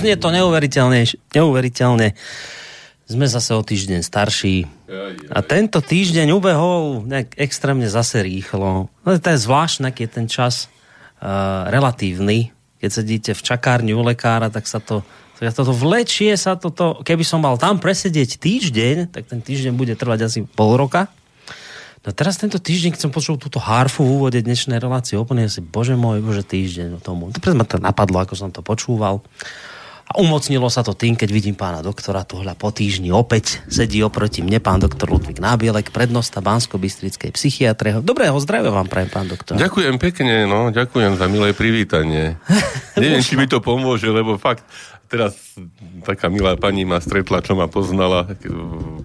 No už je to neuveriteľne, neuveriteľne. Sme zase o týždeň starší. A tento týždeň ubehol nejak extrémne zase rýchlo. No, to je zvláštne, aký je ten čas uh, relatívny. Keď sedíte v čakárni u lekára, tak sa to tak toto vlečie sa toto, keby som mal tam presedieť týždeň, tak ten týždeň bude trvať asi pol roka. No teraz tento týždeň, keď som počul túto harfu v úvode dnešnej relácie, úplne si, bože môj, bože týždeň o tomu. To ma to napadlo, ako som to počúval. A umocnilo sa to tým, keď vidím pána doktora tuhle po týždni opäť sedí oproti mne pán doktor Ludvík Nábielek, prednosta Bansko-Bystrickej psychiatre. Dobrého zdravia vám prajem, pán doktor. Ďakujem pekne, no, ďakujem za milé privítanie. Neviem, či mi to pomôže, lebo fakt teraz taká milá pani ma stretla, čo ma poznala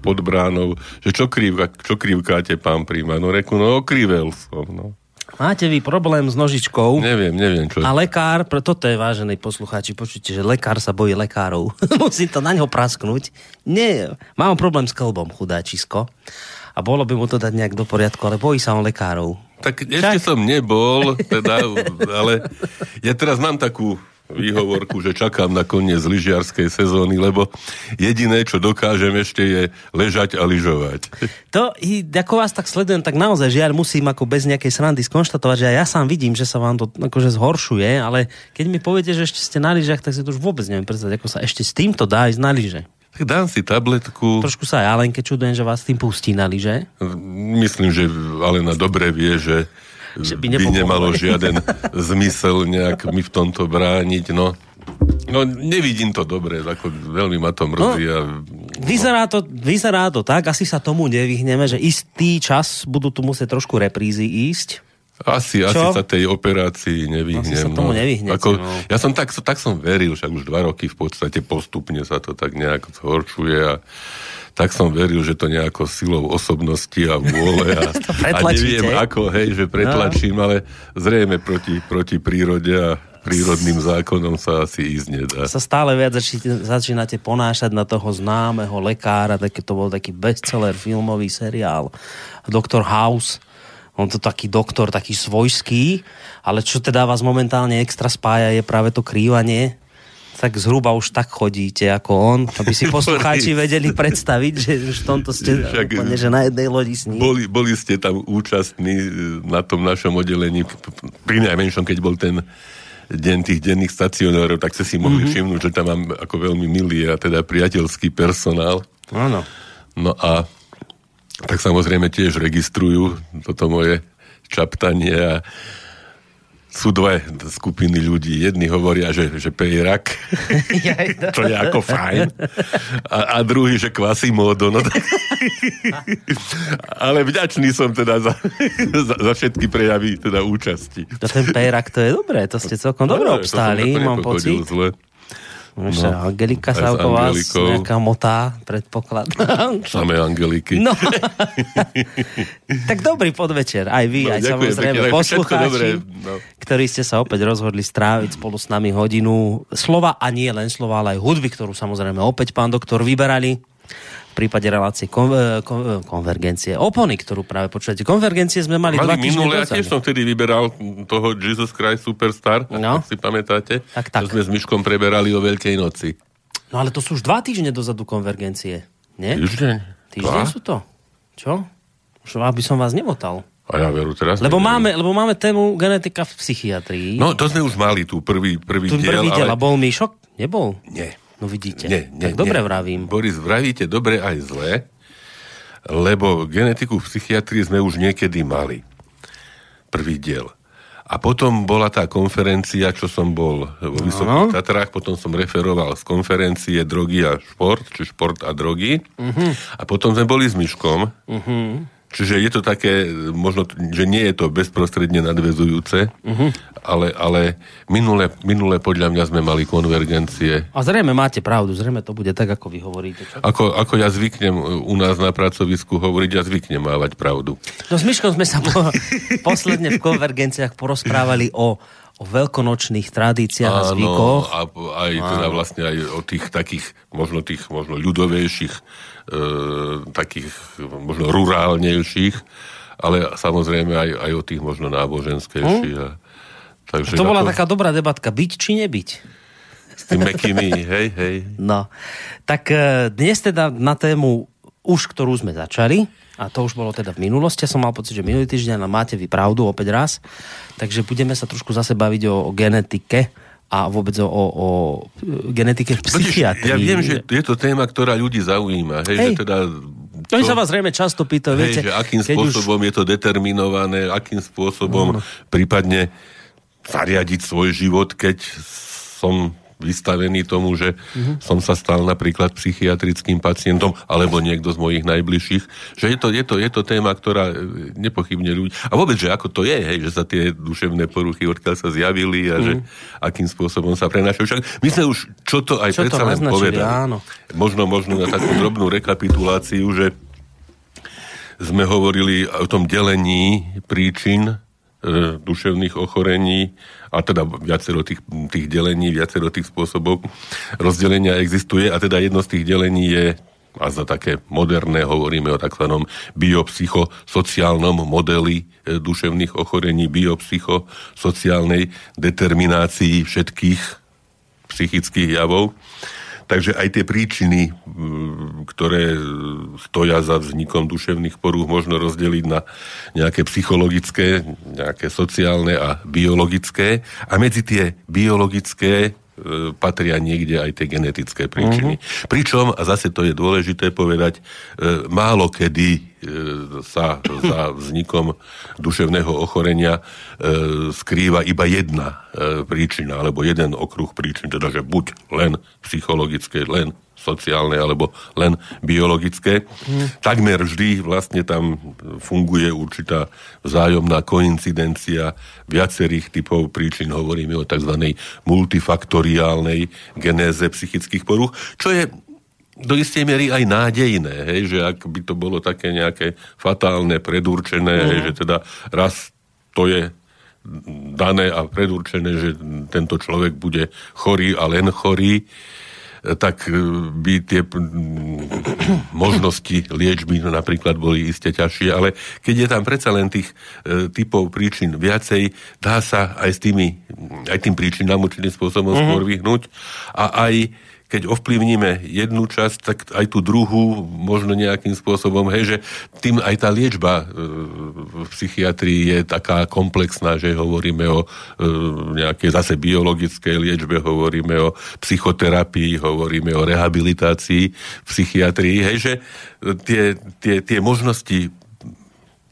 pod bránou, že čo, krívka, čo krivkáte, pán príma? No reku, no okrivel som, no. Máte vy problém s nožičkou? Neviem, neviem čo. A lekár, toto je vážený poslucháči, počujte, že lekár sa bojí lekárov. Musí to na ňo prasknúť. Nie, mám problém s klbom, chudáčisko. A bolo by mu to dať nejak do poriadku, ale bojí sa on lekárov. Tak ešte Čak? som nebol, teda, ale ja teraz mám takú výhovorku, že čakám na koniec lyžiarskej sezóny, lebo jediné, čo dokážem ešte je ležať a lyžovať. To, ako vás tak sledujem, tak naozaj žiaľ musím ako bez nejakej srandy skonštatovať, že ja sám vidím, že sa vám to akože zhoršuje, ale keď mi poviete, že ešte ste na lyžach, tak si to už vôbec neviem predstaviť, ako sa ešte s týmto dá ísť na lyže. Tak dám si tabletku. Trošku sa aj Alenke čudujem, že vás tým pustí na lyže. Myslím, že Alena dobre vie, že že by, by nemalo žiaden zmysel nejak mi v tomto brániť, no. No, nevidím to dobre, ako veľmi ma to mrzí. No, a... vyzerá, to, vyzerá to tak, asi sa tomu nevyhneme, že istý čas budú tu musieť trošku reprízy ísť. Asi, Čo? asi sa tej operácii nevyhnem. Asi sa tomu no. Ako, no. Ja som tak, tak som veril, však už dva roky v podstate postupne sa to tak nejak zhorčuje a tak som veril, že to nejako silou osobnosti a vôle a, a neviem ako, hej, že pretlačím, no. ale zrejme proti, proti prírode a prírodným zákonom sa asi ísť nedá. Sa stále viac začínate, ponášať na toho známeho lekára, taký to bol taký bestseller filmový seriál Dr. House. On to taký doktor, taký svojský, ale čo teda vás momentálne extra spája je práve to krývanie tak zhruba už tak chodíte ako on, aby si poslucháči vedeli predstaviť, že už v tomto ste Však, úplne, že na jednej lodi s ním. Boli, boli ste tam účastní e, na tom našom oddelení, pri najmenšom, keď bol ten deň tých denných stacionárov, tak ste si mohli mm-hmm. všimnúť, že tam mám ako veľmi milý a teda priateľský personál. Áno. No a tak samozrejme tiež registrujú toto moje čaptanie a sú dve skupiny ľudí. Jedni hovoria, že, že pejrak, čo je ako fajn. A, a druhý, že kvasimodo. No Ale vďačný som teda za, za, za všetky prejavy teda účasti. To ten pejrak, to je dobré, to ste celkom dobre obstáli, mám pocit. Zle. No, Angelika sa okolo vás nejaká motá, predpokladám. Samé Angeliky. No. tak dobrý podvečer. Aj vy, no, aj ďakujem, samozrejme pekne, poslucháči, no. ktorí ste sa opäť rozhodli stráviť spolu s nami hodinu slova a nie len slova, ale aj hudby, ktorú samozrejme opäť pán doktor vyberali prípade relácie kon, kon, konvergencie. Opony, ktorú práve počujete. Konvergencie sme mali, mali dva minulé, ja tiež som vtedy vyberal toho Jesus Christ Superstar, no. ak si pamätáte. Tak, tak. To sme s Myškom preberali o Veľkej noci. No ale to sú už dva týždne dozadu konvergencie. Nie? Týždeň? Týždeň sú to. Čo? Už aby som vás nemotal. A ja veru teraz. Lebo máme, lebo máme tému genetika v psychiatrii. No, to sme už mali tu prvý, prvý tu diel. Prvý diel, ale... a bol Myšok? Nebol? Nie. No vidíte. Nie, nie, tak dobre nie. vravím. Boris, vravíte dobre aj zle, lebo genetiku v psychiatrii sme už niekedy mali. Prvý diel. A potom bola tá konferencia, čo som bol vo Vysokých no. Tatrách, potom som referoval z konferencie drogy a šport, či šport a drogy. Uh-huh. A potom sme boli s Myškom. Uh-huh. Čiže je to také, možno, že nie je to bezprostredne nadvezujúce, uh-huh. ale, ale minule, minule podľa mňa sme mali konvergencie. A zrejme máte pravdu, zrejme to bude tak, ako vy hovoríte. Čo? Ako, ako ja zvyknem u nás na pracovisku hovoriť, ja zvyknem mávať pravdu. No s Myškom sme sa po, posledne v konvergenciách porozprávali o o veľkonočných tradíciách Áno, a zvykoch. a aj teda vlastne aj o tých takých, možno tých možno ľudovejších takých možno rurálnejších, ale samozrejme aj, aj o tých možno náboženskejších. A, takže to bola ako... taká dobrá debatka, byť či nebyť? S tým mekými, hej, hej. No, tak e, dnes teda na tému už, ktorú sme začali, a to už bolo teda v minulosti, ja som mal pocit, že minulý týždeň, máte vy pravdu opäť raz, takže budeme sa trošku zase baviť o, o genetike a vôbec o, o, genetike v psychiatrii. Ja viem, že je to téma, ktorá ľudí zaujíma. Hej, hej. Že teda to... Oni sa vás zrejme často pýtajú, viete. Že akým spôsobom už... je to determinované, akým spôsobom no. prípadne zariadiť svoj život, keď som vystavený tomu, že uh-huh. som sa stal napríklad psychiatrickým pacientom alebo niekto z mojich najbližších. Že je to, je to, je to téma, ktorá e, nepochybne ľudí... A vôbec, že ako to je, hej, že sa tie duševné poruchy odkiaľ sa zjavili a uh-huh. že mhm. akým spôsobom sa prenášajú. Však my sme už čo to aj čo predsa to len povedali. Áno. Možno, možno na takú drobnú rekapituláciu, že sme hovorili o tom delení príčin duševných ochorení a teda viacero tých, tých delení, viacero tých spôsobov rozdelenia existuje a teda jedno z tých delení je a za také moderné hovoríme o tzv. biopsychosociálnom modeli e, duševných ochorení, biopsychosociálnej determinácii všetkých psychických javov. Takže aj tie príčiny, ktoré stoja za vznikom duševných porúch, možno rozdeliť na nejaké psychologické, nejaké sociálne a biologické. A medzi tie biologické patria niekde aj tie genetické príčiny. Uh-huh. Pričom, a zase to je dôležité povedať, e, málo kedy E, sa za vznikom duševného ochorenia e, skrýva iba jedna e, príčina, alebo jeden okruh príčin, teda že buď len psychologické, len sociálne alebo len biologické. Takmer vždy vlastne tam funguje určitá vzájomná koincidencia viacerých typov príčin. Hovoríme o tzv. multifaktoriálnej genéze psychických poruch, čo je do istej miery aj nádejné, hej, že ak by to bolo také nejaké fatálne, predurčené, mm. hej, že teda raz to je dané a predurčené, že tento človek bude chorý a len chorý, tak e, by tie možnosti liečby napríklad boli iste ťažšie, ale keď je tam predsa len tých e, typov príčin viacej, dá sa aj s tými, aj tým príčinám určitým spôsobom mm-hmm. skôr vyhnúť a aj keď ovplyvníme jednu časť, tak aj tú druhú možno nejakým spôsobom, hej, že tým aj tá liečba e, v psychiatrii je taká komplexná, že hovoríme o e, nejakej zase biologickej liečbe, hovoríme o psychoterapii, hovoríme o rehabilitácii v psychiatrii, hej, že tie, tie, tie možnosti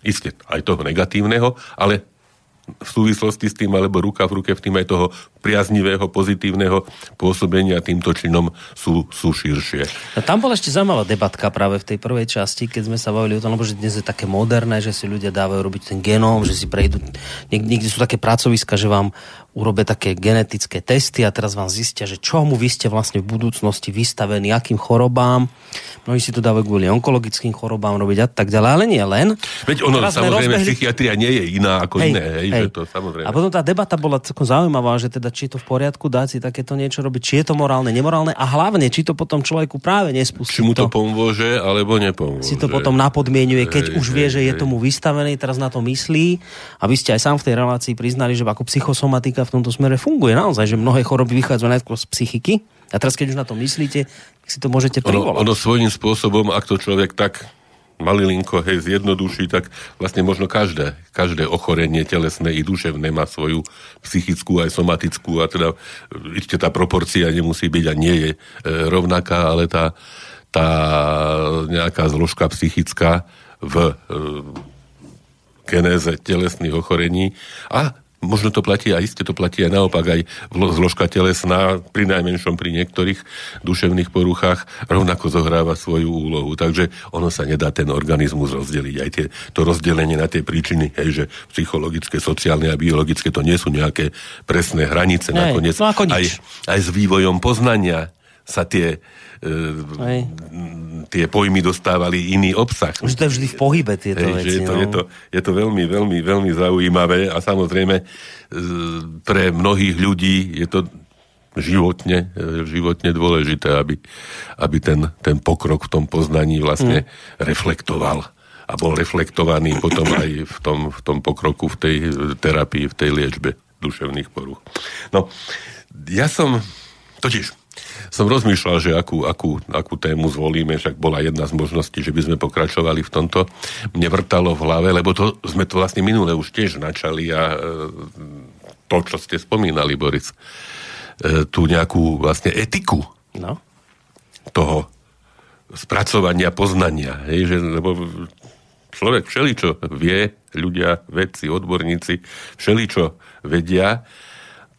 isté aj toho negatívneho, ale v súvislosti s tým, alebo ruka v ruke v tým aj toho priaznivého, pozitívneho pôsobenia týmto činom sú, sú širšie. A tam bola ešte zaujímavá debatka práve v tej prvej časti, keď sme sa bavili o tom, lebo že dnes je také moderné, že si ľudia dávajú robiť ten genóm, že si prejdú, niek- niekde sú také pracoviska, že vám urobia také genetické testy a teraz vám zistia, že čomu vy ste vlastne v budúcnosti vystavení, akým chorobám. Mnohí si to dávajú kvôli onkologickým chorobám robiť a tak ďalej, ale nie len. Veď ono, samozrejme, rozbehli... psychiatria nie je iná ako hej, iné. Hej, hej. Že to, samozrejme. A potom tá debata bola celkom zaujímavá, že teda či je to v poriadku dať si takéto niečo robiť, či je to morálne, nemorálne a hlavne, či to potom človeku práve nespustí. Či mu to, to pomôže, alebo nepomôže. Si to potom napodmienuje, keď hej, už vie, hej, že je tomu vystavený, teraz na to myslí. A vy ste aj sám v tej relácii priznali, že ako psychosomatika v tomto smere funguje naozaj, že mnohé choroby vychádzajú najskôr z psychiky. A teraz, keď už na to myslíte, tak si to môžete privolať. Ono, ono svojím spôsobom, ak to človek tak malilinko, hej, zjednoduší, tak vlastne možno každé, každé ochorenie telesné i duševné má svoju psychickú aj somatickú a teda ešte tá proporcia nemusí byť a nie je e, rovnaká, ale tá, tá nejaká zložka psychická v e, genéze telesných ochorení a možno to platí a iste to platí aj naopak aj zložka telesná, pri najmenšom pri niektorých duševných poruchách rovnako zohráva svoju úlohu. Takže ono sa nedá ten organizmus rozdeliť. Aj tie, to rozdelenie na tie príčiny, hej, že psychologické, sociálne a biologické, to nie sú nejaké presné hranice. Nej, nakoniec no ako aj, aj s vývojom poznania sa tie Hej. tie pojmy dostávali iný obsah. Už to je vždy v pohybe tieto Hej, veci. Je to, no. je, to, je to veľmi, veľmi, veľmi zaujímavé a samozrejme pre mnohých ľudí je to životne, životne dôležité, aby, aby ten, ten pokrok v tom poznaní vlastne mm. reflektoval a bol reflektovaný potom aj v tom, v tom pokroku, v tej terapii, v tej liečbe duševných poruch. No, ja som totiž som rozmýšľal, že akú, akú, akú tému zvolíme, však bola jedna z možností, že by sme pokračovali v tomto. Mne vrtalo v hlave, lebo to sme to vlastne minule už tiež načali a e, to, čo ste spomínali, Boris, e, tú nejakú vlastne etiku no. toho spracovania, poznania. Hej, že, lebo človek všeličo vie, ľudia, vedci, odborníci, všeličo vedia,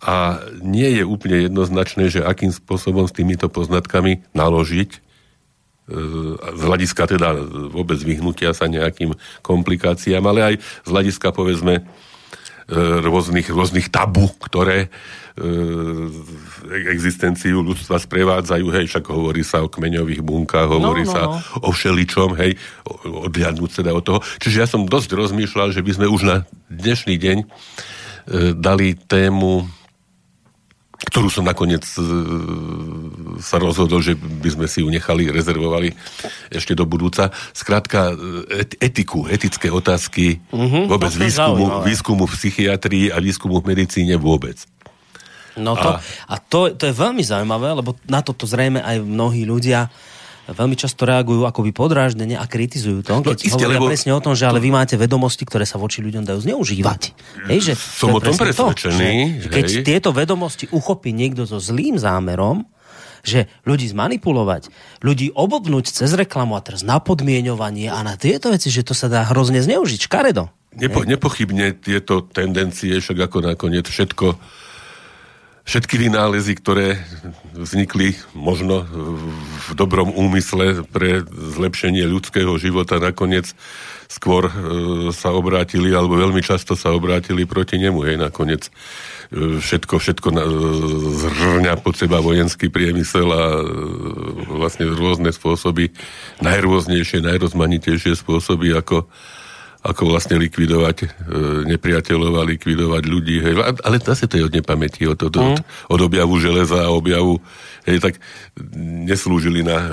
a nie je úplne jednoznačné, že akým spôsobom s týmito poznatkami naložiť e, z hľadiska teda vôbec vyhnutia sa nejakým komplikáciám, ale aj z hľadiska povedzme e, rôznych, rôznych tabu, ktoré e, existenciu ľudstva sprevádzajú, hej, však hovorí sa o kmeňových bunkách, hovorí no, no, sa no. o všeličom, hej, odhľadnúť teda od toho. Čiže ja som dosť rozmýšľal, že by sme už na dnešný deň dali tému ktorú som nakoniec e, sa rozhodol, že by sme si ju nechali, rezervovali ešte do budúca. Skrátka, e, etiku, etické otázky, uh-huh, vôbec výskumu, výskumu v psychiatrii a výskumu v medicíne vôbec. No to, a, a to, to je veľmi zaujímavé, lebo na toto zrejme aj mnohí ľudia veľmi často reagujú akoby podráždene a kritizujú to, no, keď no, isté, hovoria lebo... presne o tom, že ale vy máte vedomosti, ktoré sa voči ľuďom dajú zneužívať. Hej, že Som o tom presvedčený. To, že, keď tieto vedomosti uchopí niekto so zlým zámerom, že ľudí zmanipulovať, ľudí obobnúť cez reklamu a teraz na podmienovanie a na tieto veci, že to sa dá hrozne zneužiť. Škaredo. Nepo, nepochybne tieto tendencie, však ako nakoniec všetko všetky vynálezy, ktoré vznikli možno v dobrom úmysle pre zlepšenie ľudského života, nakoniec skôr e, sa obrátili, alebo veľmi často sa obrátili proti nemu. Hej, nakoniec e, všetko, všetko e, zhrňa pod seba vojenský priemysel a vlastne rôzne spôsoby, najrôznejšie, najrozmanitejšie spôsoby, ako ako vlastne likvidovať e, nepriateľov a likvidovať ľudí. Hej. Ale zase to je od nepamäti, od, od, od, od objavu železa a objavu hej, tak neslúžili na e,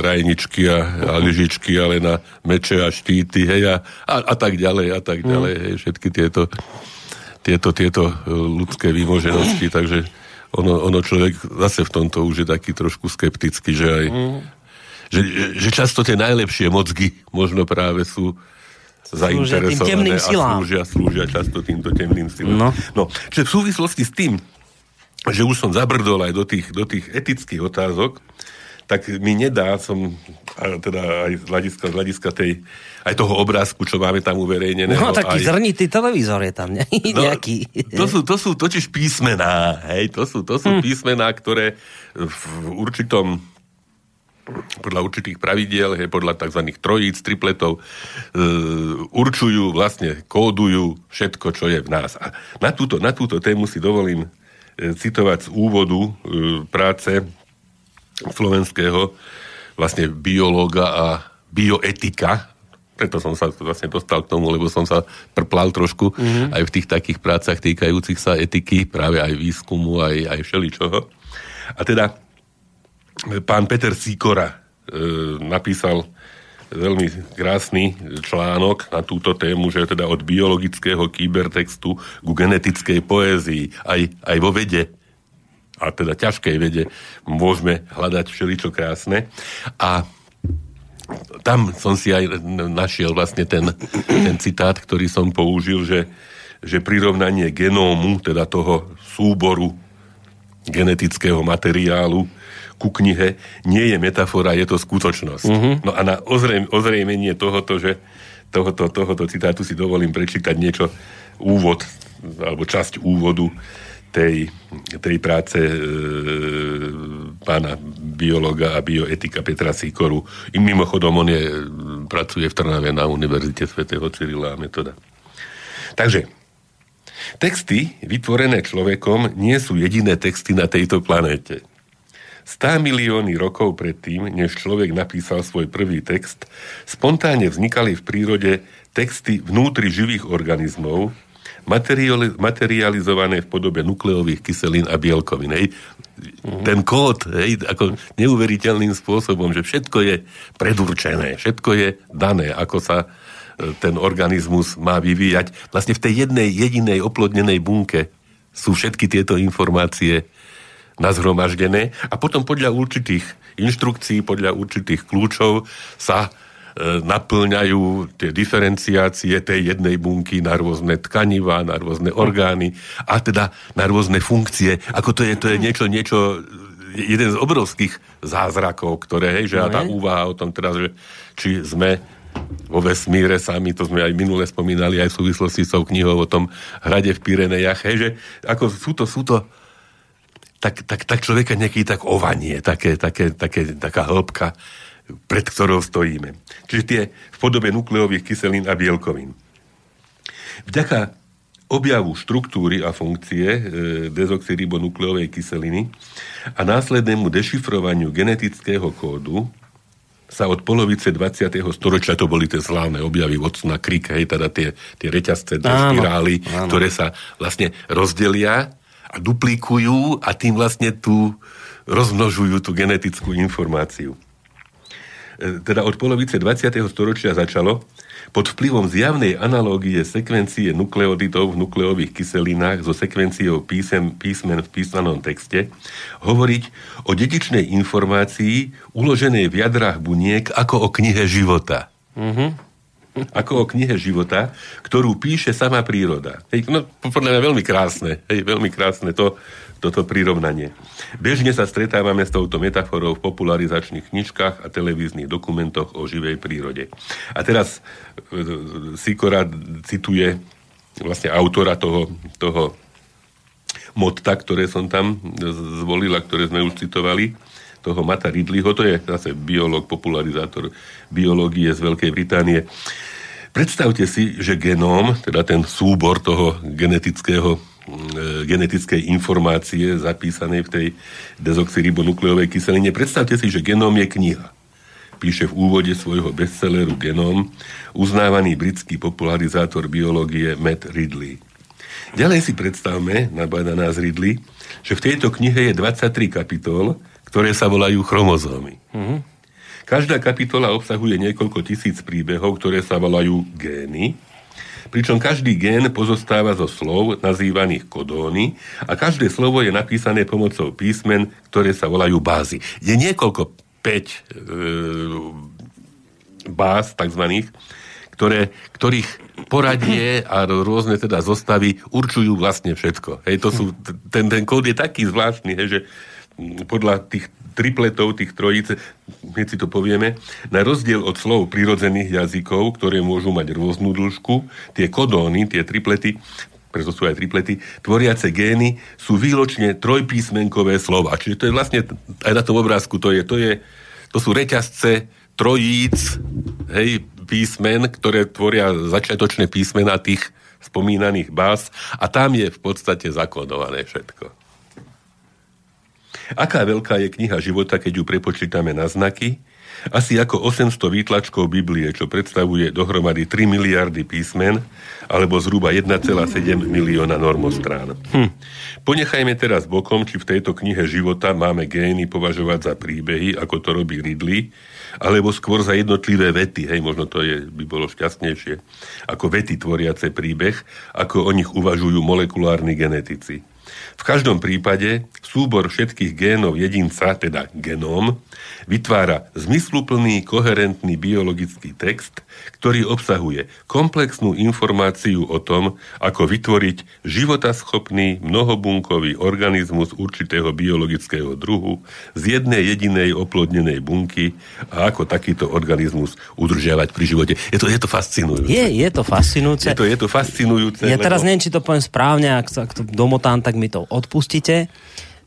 rajničky a, a lyžičky, ale na meče a štíty hej, a, a, a tak ďalej a tak ďalej. Hej, všetky tieto, tieto, tieto e, ľudské výmoženosti, takže ono, ono človek zase v tomto už je taký trošku skeptický, že aj že, že často tie najlepšie mozgy možno práve sú zainteresované a slúžia, slúžia často týmto temným silám. No. no. Čiže v súvislosti s tým, že už som zabrdol aj do tých, do tých etických otázok, tak mi nedá, som teda aj z hľadiska, z hľadiska tej, aj toho obrázku, čo máme tam uverejnené. No, taký aj... zrnitý televízor je tam, ne? No, nejaký. To sú, to sú totiž písmená, hej, to sú, to sú hm. písmená, ktoré v určitom podľa určitých pravidiel, je podľa tzv. trojíc, tripletov, e, určujú, vlastne kódujú všetko, čo je v nás. A na túto, na túto tému si dovolím e, citovať z úvodu e, práce slovenského vlastne biológa a bioetika, preto som sa vlastne dostal k tomu, lebo som sa prplal trošku mm-hmm. aj v tých takých prácach týkajúcich sa etiky, práve aj výskumu, aj, aj všeličoho. A teda pán Peter Sikora e, napísal veľmi krásny článok na túto tému, že teda od biologického kybertextu ku genetickej poézii aj, aj vo vede a teda ťažkej vede môžeme hľadať všeličo krásne. A tam som si aj našiel vlastne ten, ten citát, ktorý som použil, že, že prirovnanie genómu, teda toho súboru genetického materiálu, ku knihe nie je metafora, je to skutočnosť. Uh-huh. No a na ozrejm, ozrejmenie tohoto, že tohoto, tohoto citátu si dovolím prečítať niečo, úvod, alebo časť úvodu tej, tej práce e, pána biologa a bioetika Petra Sikoru. I mimochodom, on je, pracuje v Trnave na Univerzite svätého Cyrila a Metoda. Takže, texty vytvorené človekom nie sú jediné texty na tejto planéte. Stá milióny rokov predtým, než človek napísal svoj prvý text, spontánne vznikali v prírode texty vnútri živých organizmov, materializované v podobe nukleových kyselín a bielkovín. Hej. Mm. Ten kód, hej, ako neuveriteľným spôsobom, že všetko je predurčené, všetko je dané, ako sa e, ten organizmus má vyvíjať. Vlastne v tej jednej jedinej oplodnenej bunke sú všetky tieto informácie nazhromaždené a potom podľa určitých inštrukcií, podľa určitých kľúčov sa e, naplňajú tie diferenciácie tej jednej bunky na rôzne tkanivá, na rôzne orgány a teda na rôzne funkcie. Ako to je, to je niečo, niečo jeden z obrovských zázrakov, ktoré, hej, že no, a tá úvaha o tom teraz, že či sme vo vesmíre sami, to sme aj minule spomínali, aj v súvislosti s tou knihou o tom hrade v Pirenejach, hej, že ako sú to, sú to tak, tak, tak človeka nejaký tak ovanie, také, také, také, taká hĺbka, pred ktorou stojíme. Čiže tie v podobe nukleových kyselín a bielkovín. Vďaka objavu štruktúry a funkcie e, dezoxyribonukleovej kyseliny a následnému dešifrovaniu genetického kódu sa od polovice 20. storočia, to boli tie slávne objavy Watsona Crick, hej, teda tie, tie reťazce, tie áno, špirály, áno. ktoré sa vlastne rozdelia a duplikujú a tým vlastne tu rozmnožujú tú genetickú informáciu. E, teda od polovice 20. storočia začalo pod vplyvom zjavnej analógie sekvencie nukleoditov v nukleových kyselinách so sekvenciou písem, písmen v písanom texte hovoriť o dedičnej informácii uloženej v jadrách buniek ako o knihe života. Mm-hmm ako o knihe života, ktorú píše sama príroda. Hej, no, podľa mňa veľmi krásne, hej, veľmi krásne to, toto prirovnanie. Bežne sa stretávame s touto metaforou v popularizačných knižkách a televíznych dokumentoch o živej prírode. A teraz e, Sikora cituje vlastne autora toho, toho motta, ktoré som tam zvolila, ktoré sme už citovali, toho Mata Ridleyho, to je zase biológ, popularizátor biológie z Veľkej Británie. Predstavte si, že genóm, teda ten súbor toho genetického E, genetickej informácie zapísanej v tej dezoxyribonukleovej kyseline. Predstavte si, že genóm je kniha. Píše v úvode svojho bestselleru Genom uznávaný britský popularizátor biológie Matt Ridley. Ďalej si predstavme, nabáda nás Ridley, že v tejto knihe je 23 kapitol, ktoré sa volajú chromozómy. Mm-hmm. Každá kapitola obsahuje niekoľko tisíc príbehov, ktoré sa volajú gény pričom každý gén pozostáva zo slov nazývaných kodóny a každé slovo je napísané pomocou písmen, ktoré sa volajú bázy. Je niekoľko 5 e, báz takzvaných, ktoré, ktorých poradie a rôzne teda zostavy určujú vlastne všetko. Hej, to sú, ten, ten kód je taký zvláštny, hej, že podľa tých tripletov, tých trojíc, hneď si to povieme, na rozdiel od slov prírodzených jazykov, ktoré môžu mať rôznu dĺžku, tie kodóny, tie triplety, preto sú aj triplety, tvoriace gény sú výločne trojpísmenkové slova. Čiže to je vlastne, aj na tom obrázku, to je, to je, to sú reťazce trojíc, hej, písmen, ktoré tvoria začiatočné písmena tých spomínaných bás a tam je v podstate zakodované všetko. Aká veľká je kniha života, keď ju prepočítame na znaky? Asi ako 800 výtlačkov Biblie, čo predstavuje dohromady 3 miliardy písmen, alebo zhruba 1,7 milióna normostrán. Hm. Ponechajme teraz bokom, či v tejto knihe života máme gény považovať za príbehy, ako to robí Ridley, alebo skôr za jednotlivé vety, hej, možno to je, by bolo šťastnejšie, ako vety tvoriace príbeh, ako o nich uvažujú molekulárni genetici. V každom prípade súbor všetkých génov jedinca, teda genóm, vytvára zmysluplný, koherentný biologický text, ktorý obsahuje komplexnú informáciu o tom, ako vytvoriť životaschopný mnohobunkový organizmus určitého biologického druhu z jednej jedinej oplodnenej bunky a ako takýto organizmus udržiavať pri živote. Je to, je to fascinujúce. Je, je to fascinujúce. Je to, je to fascinujúce. Ja lebo... teraz neviem, či to poviem správne, ak, ak to domotám, tak mi to odpustite.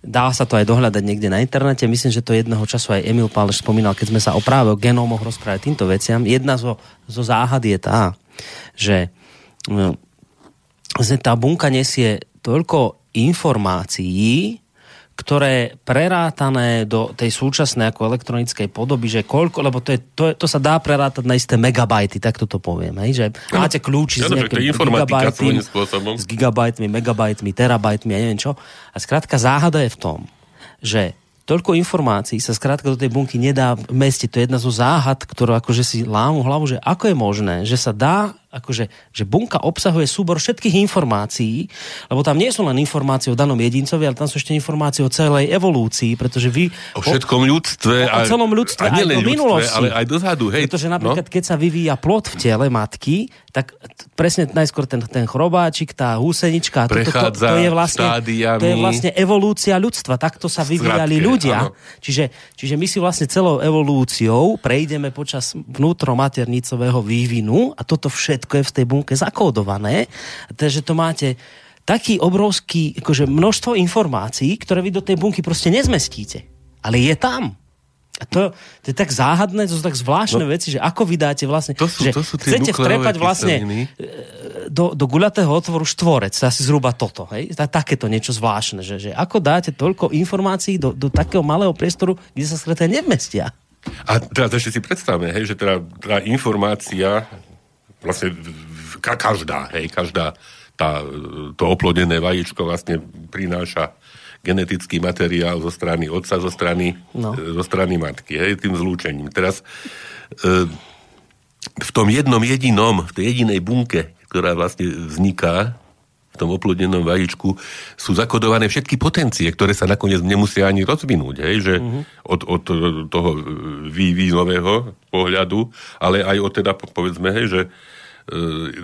Dá sa to aj dohľadať niekde na internete. Myslím, že to jedného času aj Emil Páleš spomínal, keď sme sa o práve o genómoch rozprávali týmto veciam. Jedna zo, zo záhad je tá, že, no, tá bunka nesie toľko informácií, ktoré prerátané do tej súčasnej ako elektronickej podoby, že koľko, lebo to, je, to, je, to sa dá prerátať na isté megabajty, tak to poviem, hej, že no, máte kľúči s nejakými gigabajtmi, s gigabajtmi, megabajtmi, terabajtmi a neviem čo. A skrátka záhada je v tom, že toľko informácií sa skrátka do tej bunky nedá vmestiť. To je jedna zo záhad, ktorú akože si lámu hlavu, že ako je možné, že sa dá akože, že bunka obsahuje súbor všetkých informácií, lebo tam nie sú len informácie o danom jedincovi, ale tam sú ešte informácie o celej evolúcii, pretože vy... O všetkom ľudstve. O, o celom ľudstve, a, aj o minulosti. Ale aj dozadu, hej. Pretože napríklad, no? keď sa vyvíja plod v tele matky, tak presne najskôr ten, ten chrobáčik, tá húsenička, to, to, to, to, je vlastne, to je vlastne evolúcia ľudstva. Takto sa vyvíjali Skratke, ľudia. Čiže, čiže my si vlastne celou evolúciou prejdeme počas vnútromaternicového vývinu a toto všetko je v tej bunke zakódované. Takže to máte taký obrovský, akože množstvo informácií, ktoré vy do tej bunky proste nezmestíte. Ale je tam. A to, to je tak záhadné, to sú tak zvláštne no, veci, že ako vydáte vlastne, to sú, že to sú tie chcete vtrepať vlastne e, do, do guľatého otvoru štvorec, asi zhruba toto, hej? Takéto niečo zvláštne, že, že ako dáte toľko informácií do, do takého malého priestoru, kde sa skrátka nevmestia. A teraz ešte si predstavme, hej, že teda tá informácia, vlastne každá, hej, každá tá, to oplodené vajíčko vlastne prináša genetický materiál zo strany otca, zo strany, no. E, zo strany matky, hej, tým zlúčením. Teraz e, v tom jednom jedinom, v tej jedinej bunke, ktorá vlastne vzniká v tom oplodnenom vajíčku, sú zakodované všetky potencie, ktoré sa nakoniec nemusia ani rozvinúť, hej, že uh-huh. od, od toho vývinového pohľadu, ale aj od teda, povedzme, hej, že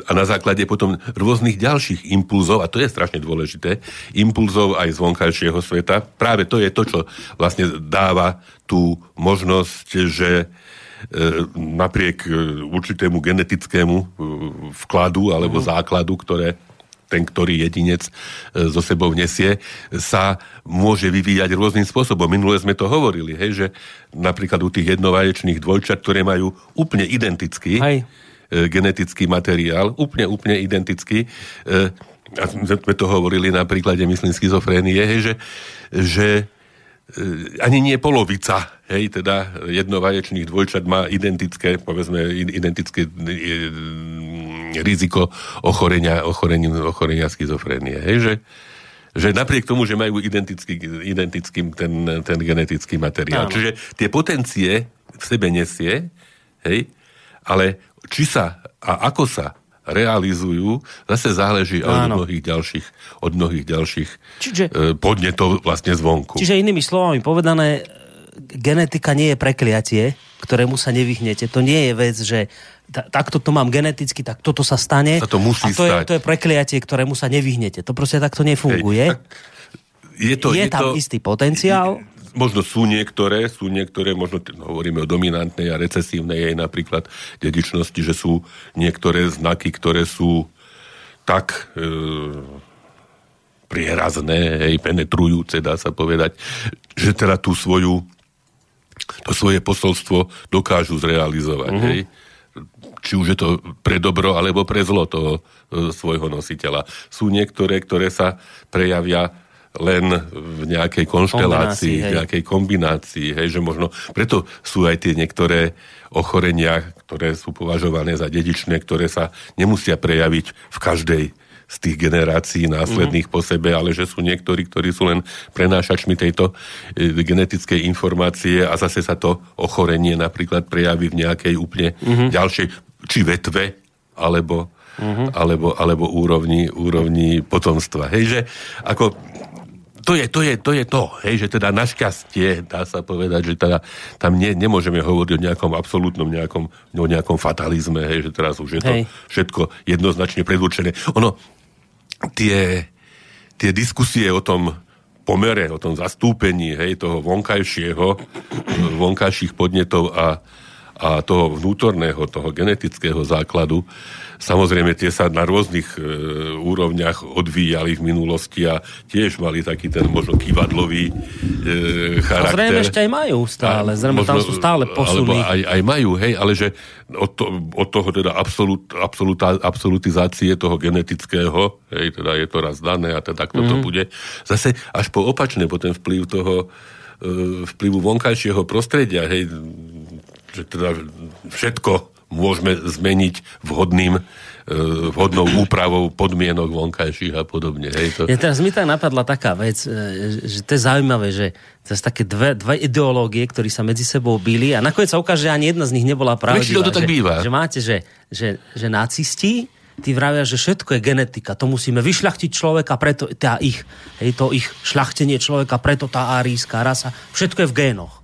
a na základe potom rôznych ďalších impulzov, a to je strašne dôležité, impulzov aj z vonkajšieho sveta. Práve to je to, čo vlastne dáva tú možnosť, že e, napriek e, určitému genetickému e, vkladu alebo mm. základu, ktoré ten, ktorý jedinec so sebou nesie, sa môže vyvíjať rôznym spôsobom. Minule sme to hovorili, hej, že napríklad u tých jednovaječných dvojčat, ktoré majú úplne identický, Hej E, genetický materiál, úplne, úplne identický. E, a sme to hovorili na príklade, myslím, schizofrénie, hej, že, že e, ani nie polovica, hej, teda jednovaječných dvojčat má identické, povedzme, identické riziko ochorenia, ochorenia, ochorenia schizofrénie, hej, že, že napriek tomu, že majú identický, identický ten, ten genetický materiál. Áno. Čiže tie potencie v sebe nesie, hej, ale či sa a ako sa realizujú, zase záleží Áno. od mnohých ďalších, od mnohých ďalších čiže, e, podnetov vlastne zvonku. Čiže inými slovami povedané, genetika nie je prekliatie, ktorému sa nevyhnete. To nie je vec, že takto to mám geneticky, tak toto sa stane. Sa to musí a to stať. Je, to je prekliatie, ktorému sa nevyhnete. To proste takto nefunguje. Hej, je, to, je, je tam to, istý potenciál možno sú niektoré, sú niektoré, možno no, hovoríme o dominantnej a recesívnej aj napríklad dedičnosti, že sú niektoré znaky, ktoré sú tak e, prierazné, hej, penetrujúce, dá sa povedať, že teda tú svoju to svoje posolstvo dokážu zrealizovať. Mm-hmm. Hej či už je to pre dobro alebo pre zlo toho e, svojho nositeľa. Sú niektoré, ktoré sa prejavia len v nejakej konštelácii, v nejakej kombinácii, hej, že možno, preto sú aj tie niektoré ochorenia, ktoré sú považované za dedičné, ktoré sa nemusia prejaviť v každej z tých generácií následných mm-hmm. po sebe, ale že sú niektorí, ktorí sú len prenášačmi tejto e, genetickej informácie a zase sa to ochorenie napríklad prejaví v nejakej úplne mm-hmm. ďalšej, či vetve, alebo, mm-hmm. alebo, alebo úrovni, úrovni potomstva. Hej, že ako to je, to je, to je to, hej, že teda našťastie, dá sa povedať, že teda tam ne, nemôžeme hovoriť o nejakom absolútnom nejakom, o nejakom fatalizme, hej, že teraz už je to hej. všetko jednoznačne predurčené. Ono, tie, tie diskusie o tom pomere, o tom zastúpení, hej, toho vonkajšieho, vonkajších podnetov a, a toho vnútorného, toho genetického základu, Samozrejme, tie sa na rôznych e, úrovniach odvíjali v minulosti a tiež mali taký ten možno kývadlový e, charakter. A zrejme ešte aj majú stále, zrejme možno, tam sú stále posuny. aj, aj majú, hej, ale že od, to, od toho teda absolut, absolutá, absolutizácie toho genetického, hej, teda je to raz dané a teda kto mm-hmm. to mhm. bude. Zase až po opačne, po ten vplyv toho e, vplyvu vonkajšieho prostredia, hej, že teda všetko môžeme zmeniť vhodným E, vhodnou úpravou podmienok vonkajších a podobne. Hej, to... Ja teraz mi tak napadla taká vec, e, že to je zaujímavé, že to sú také dve, dve ideológie, ktorí sa medzi sebou byli a nakoniec sa ukáže, že ani jedna z nich nebola pravdivá. to tak že, býva. Že máte, že, že, že nacisti, tí vravia, že všetko je genetika, to musíme vyšľachtiť človeka, preto tá ich, hej, to ich šľachtenie človeka, preto tá árijská rasa, všetko je v génoch.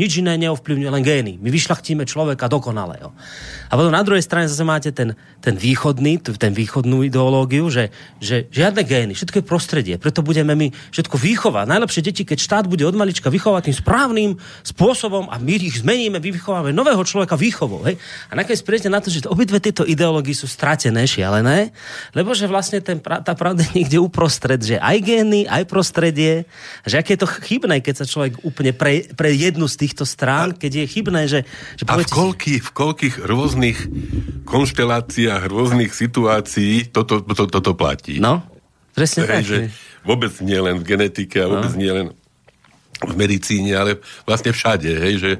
Nič iné neovplyvňuje, len gény. My vyšľachtíme človeka dokonalého. A potom na druhej strane zase máte ten, ten východný, ten východnú ideológiu, že, že žiadne gény, všetko je prostredie. Preto budeme my všetko vychovať. Najlepšie deti, keď štát bude od malička vychovať tým správnym spôsobom a my ich zmeníme, vychováme nového človeka výchovou. Hej? A nakoniec prídete na to, že obidve tieto ideológie sú stratené, šialené, lebo že vlastne ten, tá pravda je niekde uprostred, že aj gény, aj prostredie, že aké je to chybné, keď sa človek úplne pre, pre jednu z tých týchto strán, keď je chybné, že... že a v, koľkých, v koľkých rôznych konšteláciách, rôznych situácií toto, to, toto platí. No, presne tak. Že vôbec nie len v genetike a vôbec no. nie len v medicíne, ale vlastne všade, hej, že,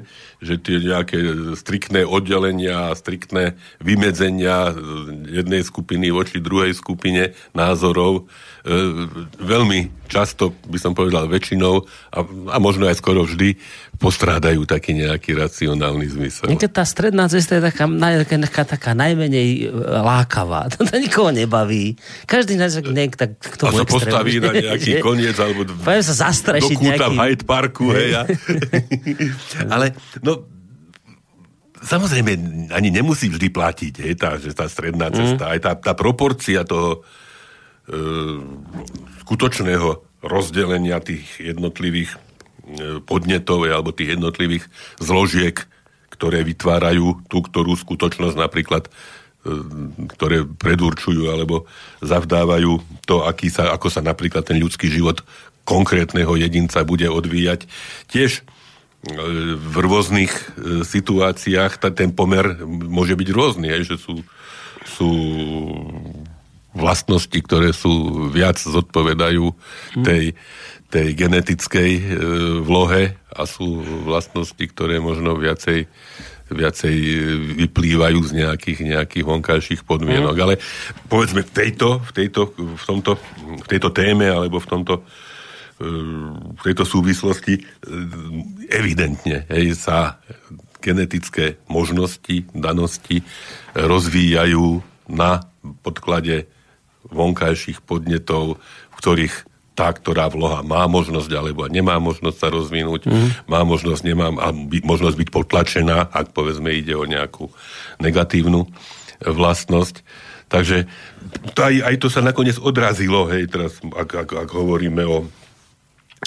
že tie nejaké striktné oddelenia, striktné vymedzenia jednej skupiny voči druhej skupine názorov e, veľmi často, by som povedal väčšinou a, a možno aj skoro vždy postrádajú taký nejaký racionálny zmysel. Niekedy tá stredná cesta je taká, taká, taká najmenej e, lákavá. To, to nikoho nebaví. Každý nás niek, tak k tomu A sa postaví na nejaký koniec alebo Poviem sa zastrašiť do nejaký... v Hyde Parku. Hej, ja. Ale no, samozrejme, ani nemusí vždy platiť, hej, tá, že tá stredná cesta, mm. aj tá, tá proporcia toho e, skutočného rozdelenia tých jednotlivých E, podnetov alebo tých jednotlivých zložiek, ktoré vytvárajú tú, ktorú skutočnosť napríklad e, ktoré predurčujú alebo zavdávajú to, aký sa, ako sa napríklad ten ľudský život konkrétneho jedinca bude odvíjať. Tiež v rôznych situáciách ten pomer môže byť rôzny, že sú, sú vlastnosti, ktoré sú viac zodpovedajú tej, tej genetickej e, vlohe a sú vlastnosti, ktoré možno viacej, viacej vyplývajú z nejakých, nejakých vonkajších podmienok. Mm. Ale povedzme v tejto, v, tejto, v, tomto, v tejto téme alebo v tomto e, v tejto súvislosti e, evidentne hej, sa genetické možnosti, danosti rozvíjajú na podklade vonkajších podnetov, v ktorých tá, ktorá vloha má možnosť alebo nemá možnosť sa rozvinúť, mm. má možnosť, nemá a by, možnosť byť potlačená, ak povedzme ide o nejakú negatívnu vlastnosť. Takže to aj, aj to sa nakoniec odrazilo, hej, teraz ak, ak, ak hovoríme o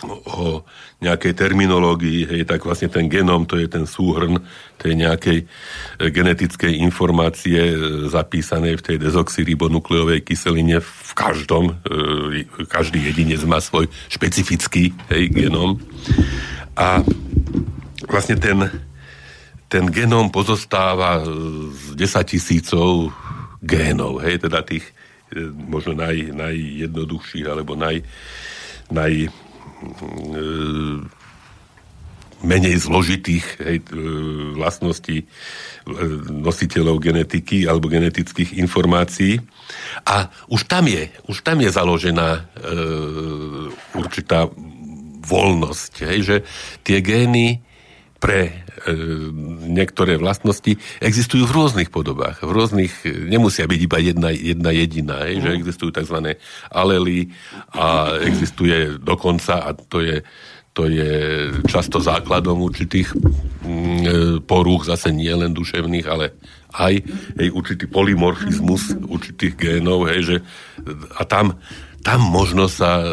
o nejakej terminológii, hej, tak vlastne ten genom to je ten súhrn tej nejakej e, genetickej informácie e, zapísanej v tej dezoxyribonukleovej kyseline v každom, e, každý jedinec má svoj špecifický hej, genom. A vlastne ten, ten genom pozostáva z 10 tisícov génov, hej, teda tých možno naj, najjednoduchších alebo naj, naj menej zložitých hej, e, vlastností e, nositeľov genetiky alebo genetických informácií. A už tam je, už tam je založená e, určitá voľnosť, hej, že tie gény pre e, niektoré vlastnosti existujú v rôznych podobách. V rôznych, nemusia byť iba jedna, jedna jediná, hej, že mhm. existujú tzv. alely a existuje dokonca, a to je, to je často základom určitých mm, e, porúch, zase nie len duševných, ale aj hej, určitý polymorfizmus určitých génov, hej, že, a tam tam možno sa e,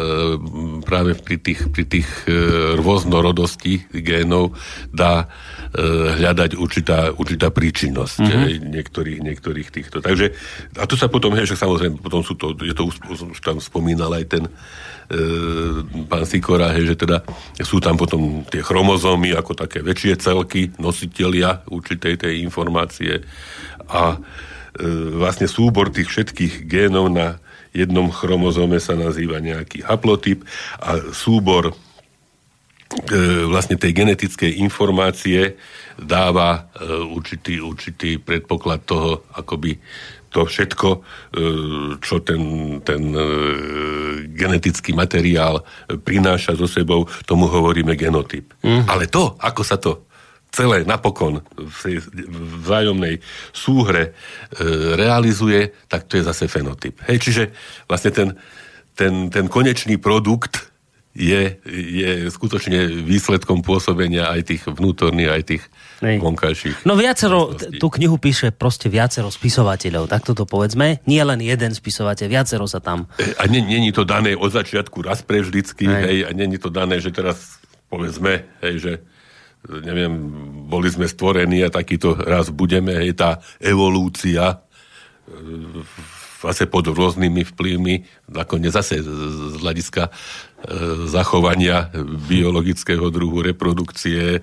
práve pri tých, pri tých e, rôznorodosti génov dá e, hľadať určitá, určitá príčinnosť mm-hmm. niektorých, niektorých týchto. Takže, a tu sa potom, hej, že samozrejme, potom sú to, je to už, už tam spomínal aj ten e, pán Sikora, hej, že teda sú tam potom tie chromozómy ako také väčšie celky, nositelia určitej tej informácie a e, vlastne súbor tých všetkých génov na jednom chromozome sa nazýva nejaký haplotyp a súbor vlastne tej genetickej informácie dáva e, určitý, určitý predpoklad toho, akoby to všetko, e, čo ten, ten e, genetický materiál prináša so sebou, tomu hovoríme genotyp. Mm. Ale to, ako sa to celé napokon v tej vzájomnej súhre e, realizuje, tak to je zase fenotyp. Hej, čiže vlastne ten, ten, ten konečný produkt je, je skutočne výsledkom pôsobenia aj tých vnútorných, aj tých Nej. vonkajších. No viacero, tú knihu píše proste viacero spisovateľov, takto to povedzme. Nie len jeden spisovateľ, viacero sa tam. E, a není to dané od začiatku raz pre vždycky, hej, a není to dané, že teraz povedzme, hej, že neviem, boli sme stvorení a takýto raz budeme, hej, tá evolúcia e, zase pod rôznymi vplyvmi, nakoniec zase z hľadiska e, zachovania biologického druhu, reprodukcie e,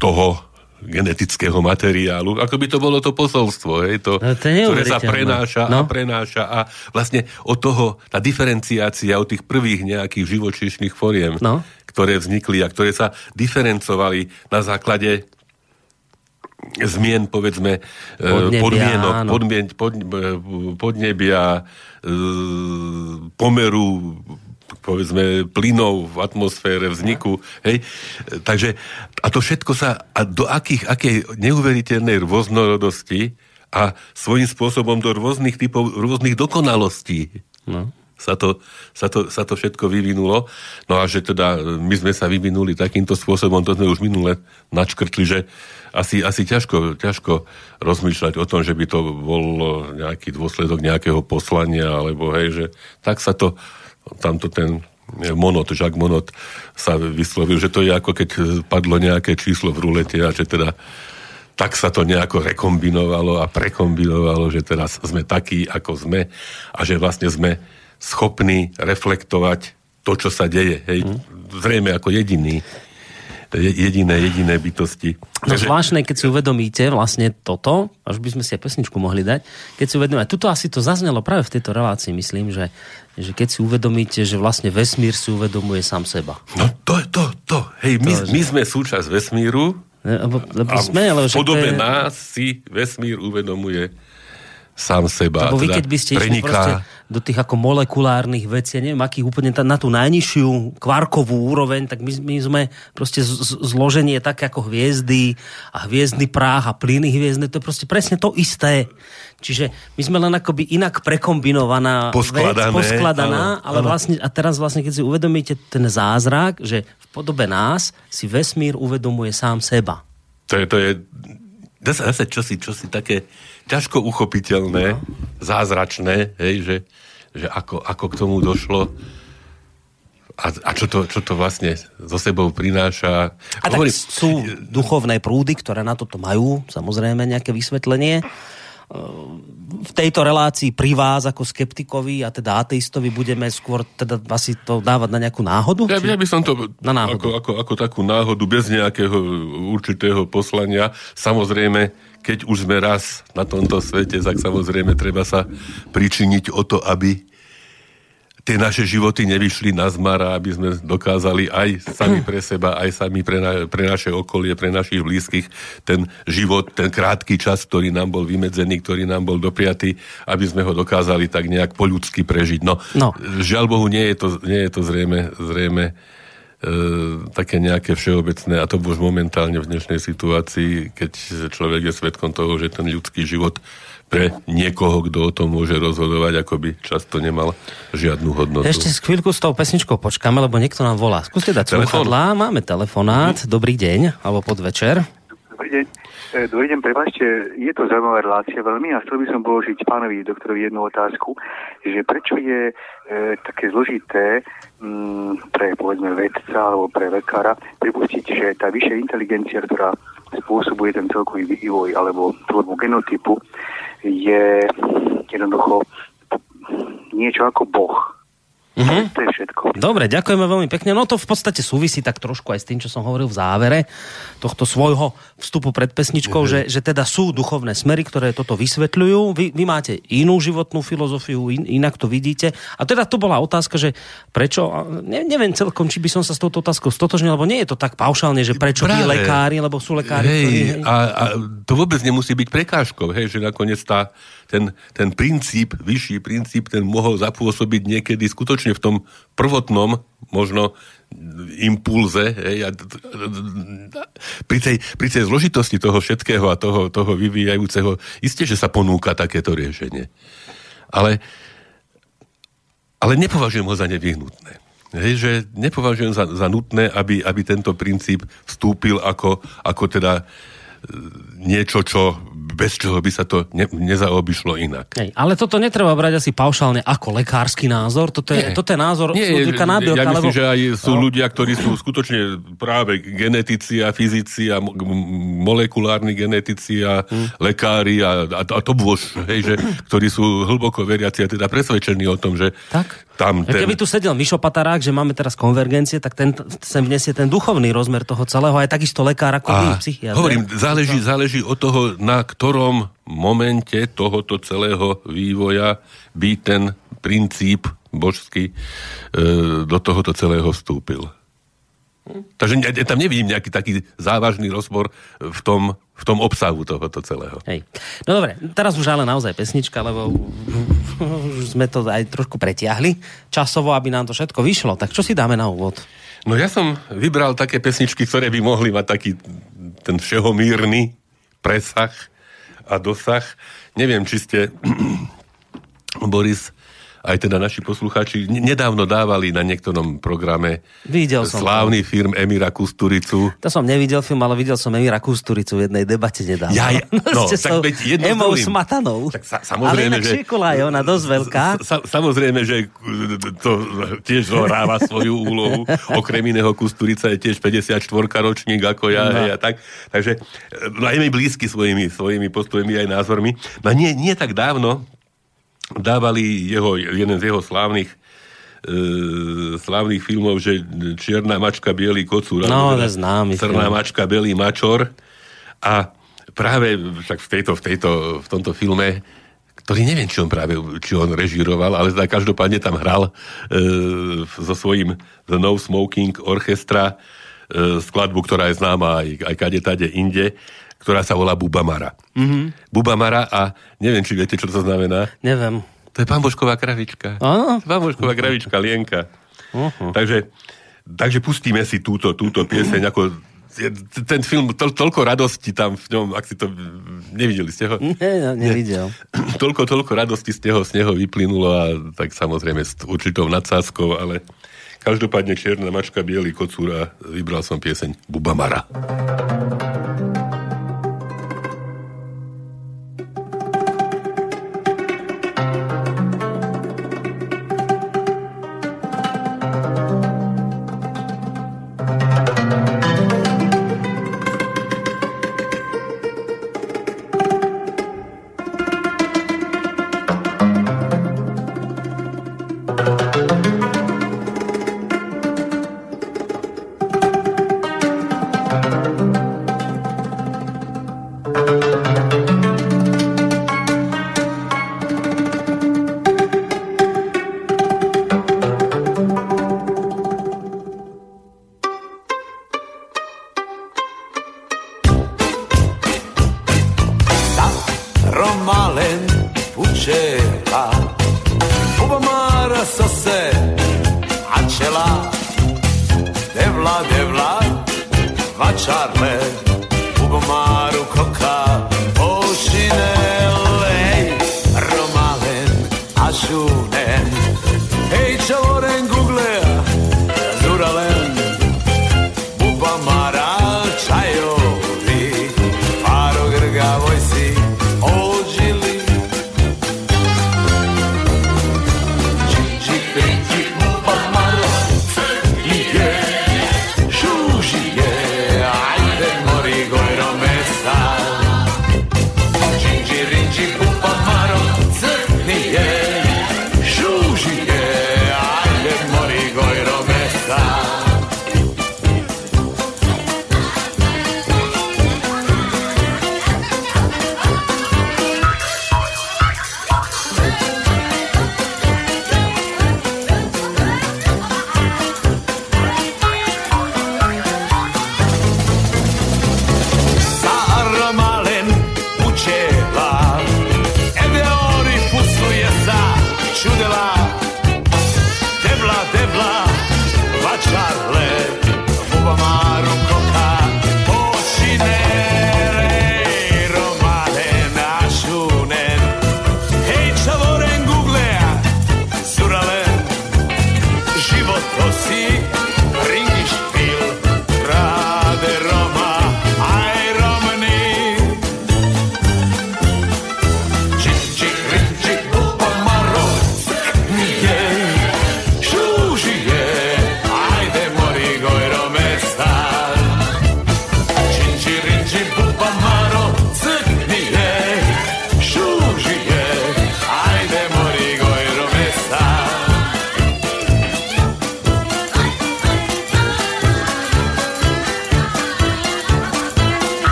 toho genetického materiálu, ako by to bolo to posolstvo, hej, to, no, to ktoré sa prenáša no. a prenáša a vlastne od toho, tá diferenciácia od tých prvých nejakých živočíšnych foriem, no. Ktoré vznikli a ktoré sa diferencovali na základe zmien, povedzme, e, podnebia, podmienok, podmien, pod, e, podnebia, e, pomeru povedzme, plynov v atmosfére, vzniku, hej. Takže, a to všetko sa, a do akých, akej neuveriteľnej rôznorodosti a svojím spôsobom do rôznych typov, rôznych dokonalostí. No sa to, sa, to, sa to všetko vyvinulo. No a že teda my sme sa vyvinuli takýmto spôsobom, to sme už minule načkrtli, že asi, asi ťažko, ťažko rozmýšľať o tom, že by to bol nejaký dôsledok nejakého poslania, alebo hej, že tak sa to, tamto ten Monot, Jacques Monot sa vyslovil, že to je ako keď padlo nejaké číslo v rulete a že teda tak sa to nejako rekombinovalo a prekombinovalo, že teraz sme takí, ako sme a že vlastne sme schopní reflektovať to, čo sa deje. Hej, mm. Zrejme ako jediný jediné, jediné bytosti. No Takže... zvláštne, keď si uvedomíte vlastne toto, až by sme si aj pesničku mohli dať, keď si uvedomíte, tuto asi to zaznelo práve v tejto relácii, myslím, že, že keď si uvedomíte, že vlastne vesmír si uvedomuje sám seba. No to, to, to, hej, my, to, my sme súčasť vesmíru lebo, lebo a sme, ale, v podobe je... nás si vesmír uvedomuje sám seba. Lebo vy, teda keď by ste preniká... do tých ako molekulárnych vecí, neviem, akých úplne na tú najnižšiu kvarkovú úroveň, tak my, my sme proste z, z, zloženie také ako hviezdy a hviezdny práh a plyny hviezdne, to je proste presne to isté. Čiže my sme len akoby inak prekombinovaná poskladané, vec, poskladaná, áno, ale áno. vlastne, a teraz vlastne, keď si uvedomíte ten zázrak, že v podobe nás si vesmír uvedomuje sám seba. To je, to je zase čosi, čosi také ťažko uchopiteľné, no. zázračné, hej, že, že ako, ako k tomu došlo a, a čo, to, čo to vlastne so sebou prináša. A Hovorí... tak sú duchovné prúdy, ktoré na toto majú, samozrejme, nejaké vysvetlenie v tejto relácii pri vás ako skeptikovi a teda ateistovi budeme skôr teda asi to dávať na nejakú náhodu? Ja, ja by som to na náhodu. Ako, ako, ako takú náhodu bez nejakého určitého poslania. Samozrejme, keď už sme raz na tomto svete, tak samozrejme treba sa pričiniť o to, aby tie naše životy nevyšli na zmara, aby sme dokázali aj sami pre seba, aj sami pre, na, pre naše okolie, pre našich blízkych ten život, ten krátky čas, ktorý nám bol vymedzený, ktorý nám bol dopriatý, aby sme ho dokázali tak nejak po ľudsky prežiť. No, no. žiaľ Bohu, nie je to, nie je to zrejme, zrejme e, také nejaké všeobecné a to už momentálne v dnešnej situácii, keď človek je svetkom toho, že ten ľudský život pre niekoho, kto o tom môže rozhodovať, ako by často nemal žiadnu hodnotu. Ešte chvíľku s tou pesničkou počkáme, lebo niekto nám volá. Skúste dať Telefón? sluchadlá. Máme telefonát. Dobrý deň, alebo podvečer. Dobrý deň. E, dobrý deň, prepáčte, je to zaujímavá relácia veľmi a chcel by som položiť pánovi doktorovi jednu otázku, že prečo je e, také zložité m, mm, pre povedzme vedca alebo pre lekára pripustiť, že tá vyššia inteligencia, ktorá spôsobuje ten celkový vývoj alebo tvorbu genotypu, je jednoducho niečo ako Boh. Uh-huh. To je všetko. Dobre, ďakujeme veľmi pekne. No to v podstate súvisí tak trošku aj s tým, čo som hovoril v závere tohto svojho vstupu pred pesničkou, uh-huh. že, že teda sú duchovné smery, ktoré toto vysvetľujú. Vy, vy máte inú životnú filozofiu, in, inak to vidíte. A teda to bola otázka, že prečo, ne, neviem celkom, či by som sa s touto otázkou stotožnil, lebo nie je to tak paušálne, že prečo Práve. lekári, lebo sú lekári. Hej, ktorí, hej. A, a to vôbec nemusí byť prekážkou, hej, že nakoniec tá, ten, ten princíp, vyšší princíp, ten mohol zapôsobiť niekedy skutočne v tom prvotnom možno impulze. Hej, a pri, tej, pri tej zložitosti toho všetkého a toho, toho vyvíjajúceho, isté, že sa ponúka takéto riešenie. Ale, ale nepovažujem ho za nevyhnutné. Hej, že nepovažujem za, za nutné, aby, aby tento princíp vstúpil ako, ako teda niečo, čo bez čoho by sa to ne, nezaobišlo inak. Hej, ale toto netreba brať asi paušálne ako lekársky názor, toto je, toto je názor Nie, nábielka. Ja myslím, lebo... že aj sú no. ľudia, ktorí sú skutočne práve genetici a fyzici a molekulárni genetici a hmm. lekári a, a, a to bôž, hej, že, ktorí sú hlboko veriaci a teda presvedčení o tom, že tak? Tam ten... Keby tu sedel Mišo Patarák, že máme teraz konvergencie, tak ten sem vnesie ten duchovný rozmer toho celého, aj takisto lekár ako vy, psychiatr. Hovorím, záleží, záleží od toho, na ktorom momente tohoto celého vývoja by ten princíp božský e, do tohoto celého vstúpil. Takže ja tam nevidím nejaký taký závažný rozbor v tom, v tom obsahu tohoto celého. Hej. No dobre, teraz už ale naozaj pesnička, lebo už sme to aj trošku pretiahli časovo, aby nám to všetko vyšlo. Tak čo si dáme na úvod? No ja som vybral také pesničky, ktoré by mohli mať taký ten všehomírny presah a dosah. Neviem, či ste, Boris, aj teda naši poslucháči nedávno dávali na niektorom programe videl som slávny to. film Emira Kusturicu. To som nevidel film, ale videl som Emira Kusturicu v jednej debate nedávno. Ja, ja, no, tak veď jedno Emou Smatanou. Tak sa, samozrejme, ale že... je ona dosť veľká. Sa, samozrejme, že to tiež zohráva svoju úlohu. Okrem iného Kusturica je tiež 54 ročník ako ja. No. a tak. Takže no aj mi blízky svojimi, svojimi postojmi aj názormi. No nie, nie tak dávno, dávali jeho, jeden z jeho slávnych e, slávnych filmov, že Čierna mačka, bielý kocúr. No, to známy. Srná mačka, belý mačor. A práve však v, tejto, v, tejto, v tomto filme ktorý neviem, či on práve, či on režíroval, ale teda každopádne tam hral e, so svojím The No Smoking Orchestra e, skladbu, ktorá je známa aj, aj kade tade inde ktorá sa volá Bubamara. Mm-hmm. Bubamara a neviem, či viete, čo to znamená. Neviem. To je pambošková kravička. Áno. Pambošková kravička, Lienka. Uh-huh. Takže, takže pustíme si túto, túto pieseň, ako ten film, to, toľko radosti tam v ňom, ak si to nevideli ste ho? Nie, nevidel. Ne, toľko, toľko radosti z neho, z neho vyplynulo a tak samozrejme s určitou nadsázkou, ale každopádne Čierna mačka, Bielý kocúr a vybral som pieseň Bubamara. Bubamara.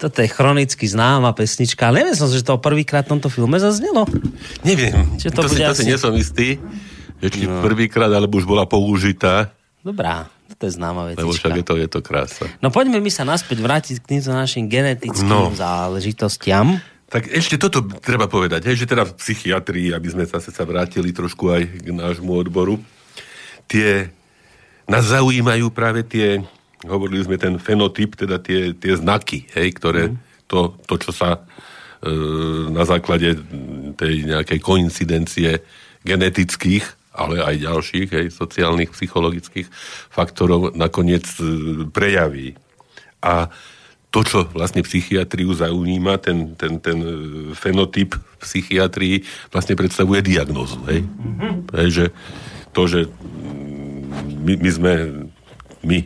Toto je chronicky známa pesnička, ale neviem som, že to prvýkrát v tomto filme zaznelo. Neviem, Čiže to, to, si, to asi... si nesom istý, že či no. prvýkrát, alebo už bola použitá. Dobrá, to je známa vec. Lebo však je to, je to krása. No poďme mi sa naspäť vrátiť k týmto našim genetickým no. záležitostiam. Tak ešte toto treba povedať, hej, že teda v psychiatrii, aby sme zase sa vrátili trošku aj k nášmu odboru, tie nás zaujímajú práve tie hovorili sme ten fenotyp, teda tie, tie znaky, hej, ktoré, mm. to, to, čo sa e, na základe tej nejakej koincidencie genetických, ale aj ďalších, hej, sociálnych, psychologických faktorov nakoniec e, prejaví. A to, čo vlastne psychiatriu zaujíma, ten, ten, ten e, fenotyp psychiatrii vlastne predstavuje diagnózu. Hej? Mm-hmm. Hej, že to, že my, my sme my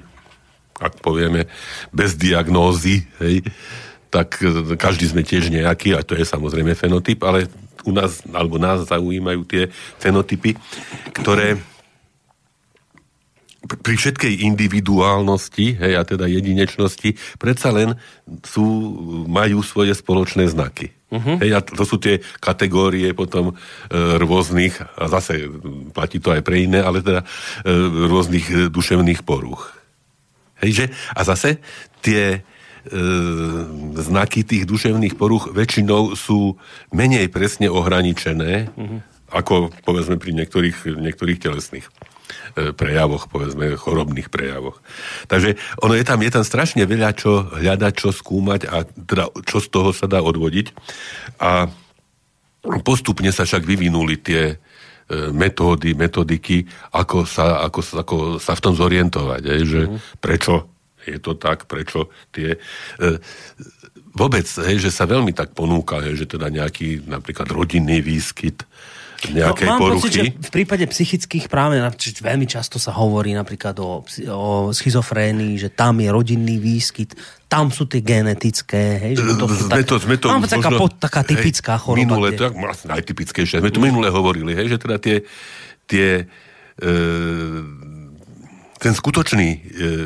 ak povieme, bez diagnózy, hej, tak e, každý sme tiež nejaký, a to je samozrejme fenotyp, ale u nás, alebo nás zaujímajú tie fenotypy, ktoré pri všetkej individuálnosti, hej, a teda jedinečnosti, predsa len sú, majú svoje spoločné znaky. Uh-huh. Hej, a to sú tie kategórie potom e, rôznych, a zase platí to aj pre iné, ale teda e, rôznych e, duševných poruch. Hej, že? A zase tie e, znaky tých duševných poruch väčšinou sú menej presne ohraničené, mm-hmm. ako povedzme pri niektorých, niektorých telesných e, prejavoch, povedzme, chorobných prejavoch. Takže ono je tam, je tam strašne veľa čo hľadať, čo skúmať a teda čo z toho sa dá odvodiť. A postupne sa však vyvinuli tie, metódy, metodiky, ako sa, ako, ako sa v tom zorientovať. Aj, že uh-huh. prečo je to tak, prečo tie... E, vôbec, hej, že sa veľmi tak ponúka, hej, že teda nejaký napríklad rodinný výskyt nejakej no, mám poruchy. Pocit, že v prípade psychických práve veľmi často sa hovorí napríklad o, o schizofrénii, že tam je rodinný výskyt, tam sú tie genetické, hej, že to sú tak, to, sme to možno, taká, po, taká typická hej, choroba. Minule, tak vlastne najtypickejšie, sme to minule hovorili, hej, že teda tie, tie e, ten skutočný e,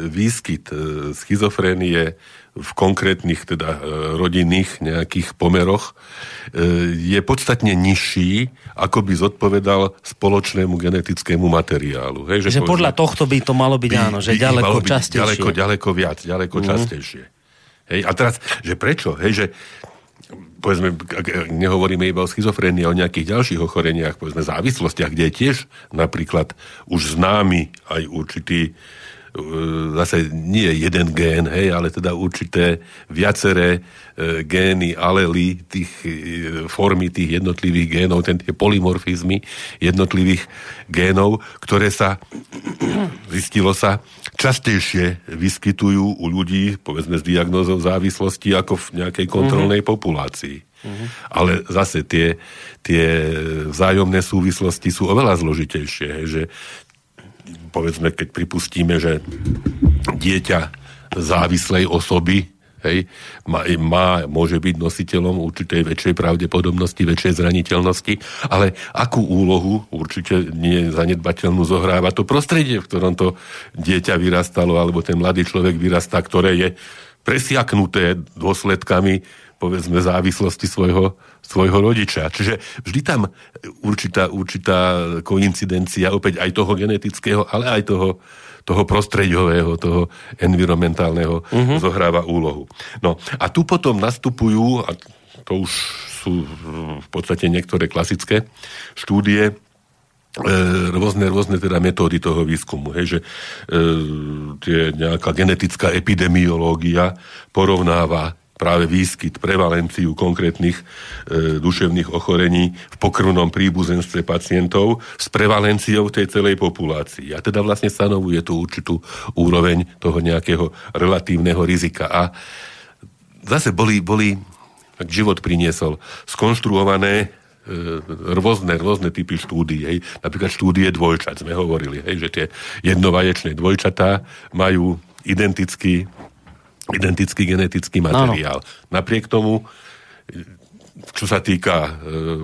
výskyt e, schizofrénie v konkrétnych teda e, rodinných nejakých pomeroch e, je podstatne nižší, ako by zodpovedal spoločnému genetickému materiálu. Hej, že, že podľa tohto by to malo byť by, áno, že by, ďaleko by častejšie. Ďaleko, ďaleko viac, ďaleko mm. častejšie. Hej, a teraz, že prečo? Hej, že povedzme, ak nehovoríme iba o schizofrénii, o nejakých ďalších ochoreniach, povedzme závislostiach, kde je tiež napríklad už známy aj určitý zase nie jeden gén, hej, ale teda určité viaceré e, gény, alely, tých e, formy tých jednotlivých génov, ten, tie polymorfizmy jednotlivých génov, ktoré sa, zistilo sa, častejšie vyskytujú u ľudí, povedzme s diagnózou závislosti, ako v nejakej kontrolnej mm-hmm. populácii. Mm-hmm. Ale zase tie, tie vzájomné súvislosti sú oveľa zložitejšie, že povedzme, keď pripustíme, že dieťa závislej osoby hej, má, má, môže byť nositeľom určitej väčšej pravdepodobnosti, väčšej zraniteľnosti, ale akú úlohu určite nie zanedbateľnú zohráva to prostredie, v ktorom to dieťa vyrastalo, alebo ten mladý človek vyrastá, ktoré je presiaknuté dôsledkami povedzme závislosti svojho, svojho rodiča. Čiže vždy tam určitá, určitá koincidencia opäť aj toho genetického, ale aj toho, toho prostrediového, toho environmentálneho uh-huh. zohráva úlohu. No a tu potom nastupujú, a to už sú v podstate niektoré klasické štúdie, rôzne, rôzne teda metódy toho výskumu, hej, že e, tie nejaká genetická epidemiológia porovnáva práve výskyt, prevalenciu konkrétnych e, duševných ochorení v pokrvnom príbuzenstve pacientov s prevalenciou tej celej populácii. A teda vlastne stanovuje tú určitú úroveň toho nejakého relatívneho rizika. A zase boli, boli tak život priniesol, skonštruované e, rôzne, rôzne typy štúdií. Hej. Napríklad štúdie dvojčat sme hovorili, hej, že tie jednovaječné dvojčatá majú identický identický genetický materiál. Ano. Napriek tomu čo sa týka e,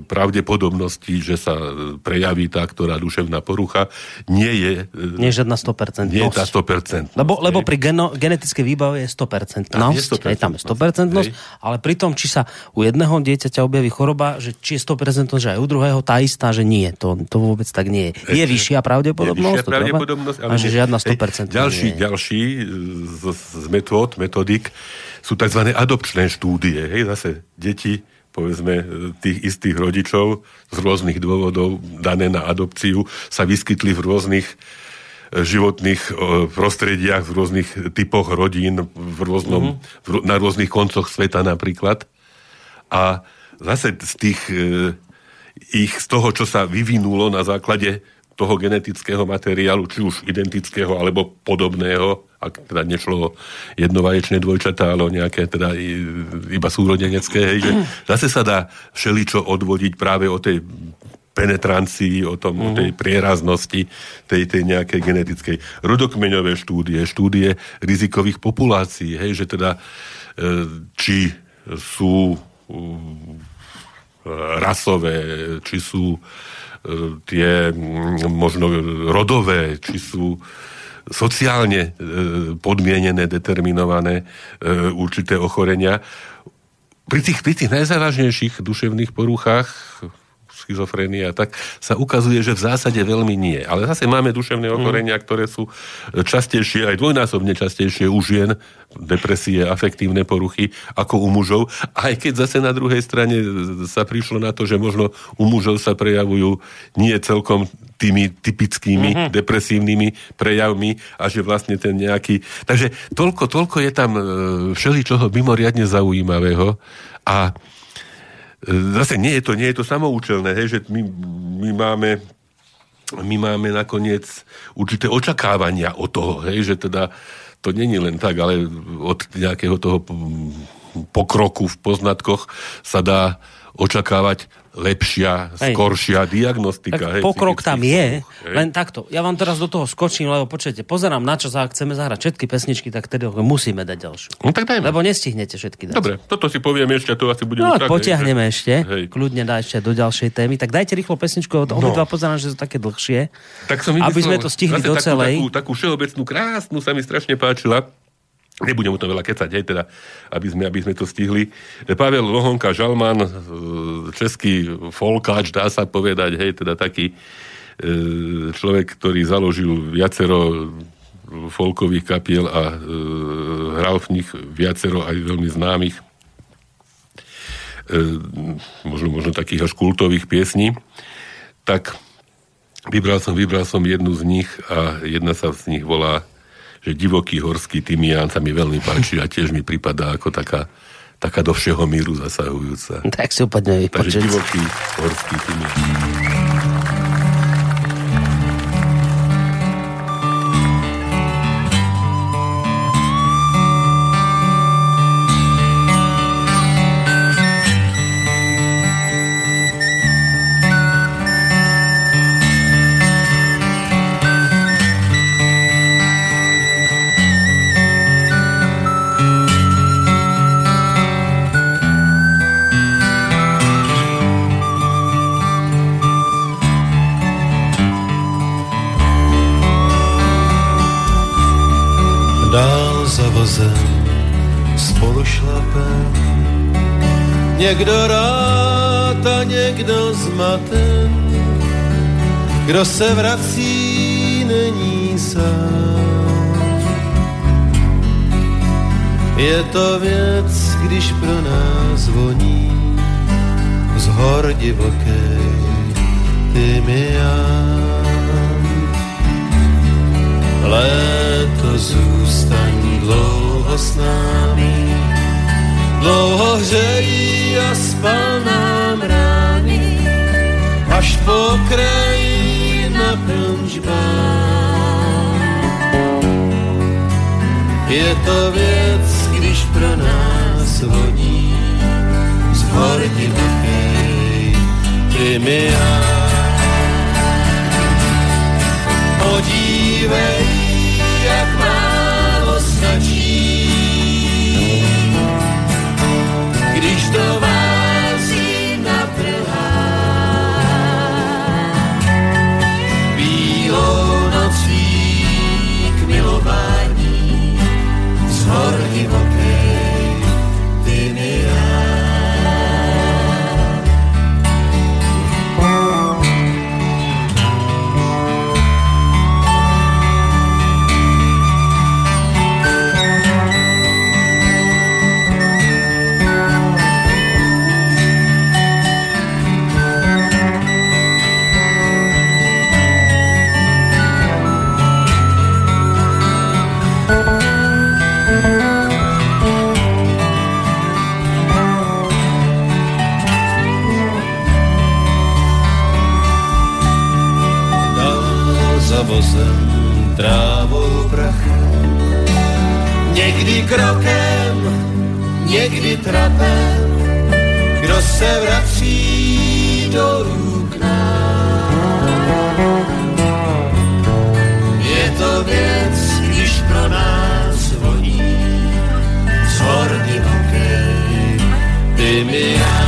pravdepodobnosti, že sa prejaví tá, ktorá duševná porucha, nie je... E, nie je žiadna 100%. Nie je tá 100%. Lebo, lebo pri geno, genetickej výbave je 100%. Tam je 100%. tam je 100%, ale pri tom, či sa u jedného dieťaťa objaví choroba, že či je 100%, že aj u druhého tá istá, že nie. To, to vôbec tak nie je. Je vyššia pravdepodobnosť, je vyššia pravdepodobnosť ale, ale že žiadna 100% hej, ďalší, nie. ďalší z, z metód, metodik sú tzv. adopčné štúdie. Hej, zase deti povedzme, tých istých rodičov z rôznych dôvodov dané na adopciu sa vyskytli v rôznych e, životných e, prostrediach, v rôznych typoch rodín, v rôznom, mm-hmm. v, na rôznych koncoch sveta napríklad. A zase z tých e, ich, z toho, čo sa vyvinulo na základe toho genetického materiálu, či už identického alebo podobného, ak teda nešlo o jednovaječné dvojčatá, ale o nejaké teda iba súrodenecké, hej, že zase sa dá všeličo odvodiť práve o tej penetrancii, o, tom, uh-huh. o tej mhm. prieraznosti tej, tej nejakej genetickej. Rodokmeňové štúdie, štúdie rizikových populácií, hej, že teda e, či sú rasové, či sú tie možno rodové, či sú sociálne e, podmienené, determinované e, určité ochorenia. Pri tých, pri tých najzávažnejších duševných poruchách schizofrénia, tak sa ukazuje, že v zásade veľmi nie. Ale zase máme duševné mm. ochorenia, ktoré sú častejšie, aj dvojnásobne častejšie u žien, depresie, afektívne poruchy, ako u mužov. Aj keď zase na druhej strane sa prišlo na to, že možno u mužov sa prejavujú nie celkom tými typickými mm-hmm. depresívnymi prejavmi a že vlastne ten nejaký... Takže toľko, toľko je tam e, všeličoho mimoriadne zaujímavého a zase nie je to, nie je to samoučelné, hej, že my, my máme my máme nakoniec určité očakávania od toho, hej, že teda to není len tak, ale od nejakého toho pokroku v poznatkoch sa dá očakávať lepšia, hej. skoršia diagnostika. Tak hej, pokrok tam je, hej. len takto. Ja vám teraz do toho skočím, lebo počujete, pozerám na čo a chceme zahrať všetky pesničky, tak tedy musíme dať ďalšiu. No tak dajme. Lebo nestihnete všetky dať. Dobre, toto si poviem ešte, to asi bude No, tak, potiahneme hej. ešte, hej. kľudne dá ešte do ďalšej témy. Tak dajte rýchlo pesničku, no. obidva pozerám, že sú také dlhšie. Tak som aby sme to stihli do celej. Takú, takú všeobecnú, krásnu sa mi strašne páčila Nebudem o tom veľa kecať, hej, teda, aby sme, aby sme to stihli. Pavel Lohonka Žalman, e, český folkáč, dá sa povedať, hej, teda taký e, človek, ktorý založil viacero folkových kapiel a e, hral v nich viacero aj veľmi známych možno, možno takých až kultových piesní, tak vybral som, vybral som jednu z nich a jedna sa z nich volá že divoký horský tymián sa mi veľmi páči a tiež mi pripadá ako taká, taká do všeho míru zasahujúca. Tak si úplne Takže divoký horský tymián. Někdo rád a někdo zmaten, kdo se vrací, není sám. Je to věc, když pro nás voní z hor mi Jan. Léto zůstaň dlouho s námi, dlouho hřejí a spal nám rány, až po kraji naplň Je to věc, když pro nás voní z hor divokej, ty mi Podívej, trapem, kdo se vrací dolů k. Je to věc, když pro nás voní z hor divokej, ty mi já.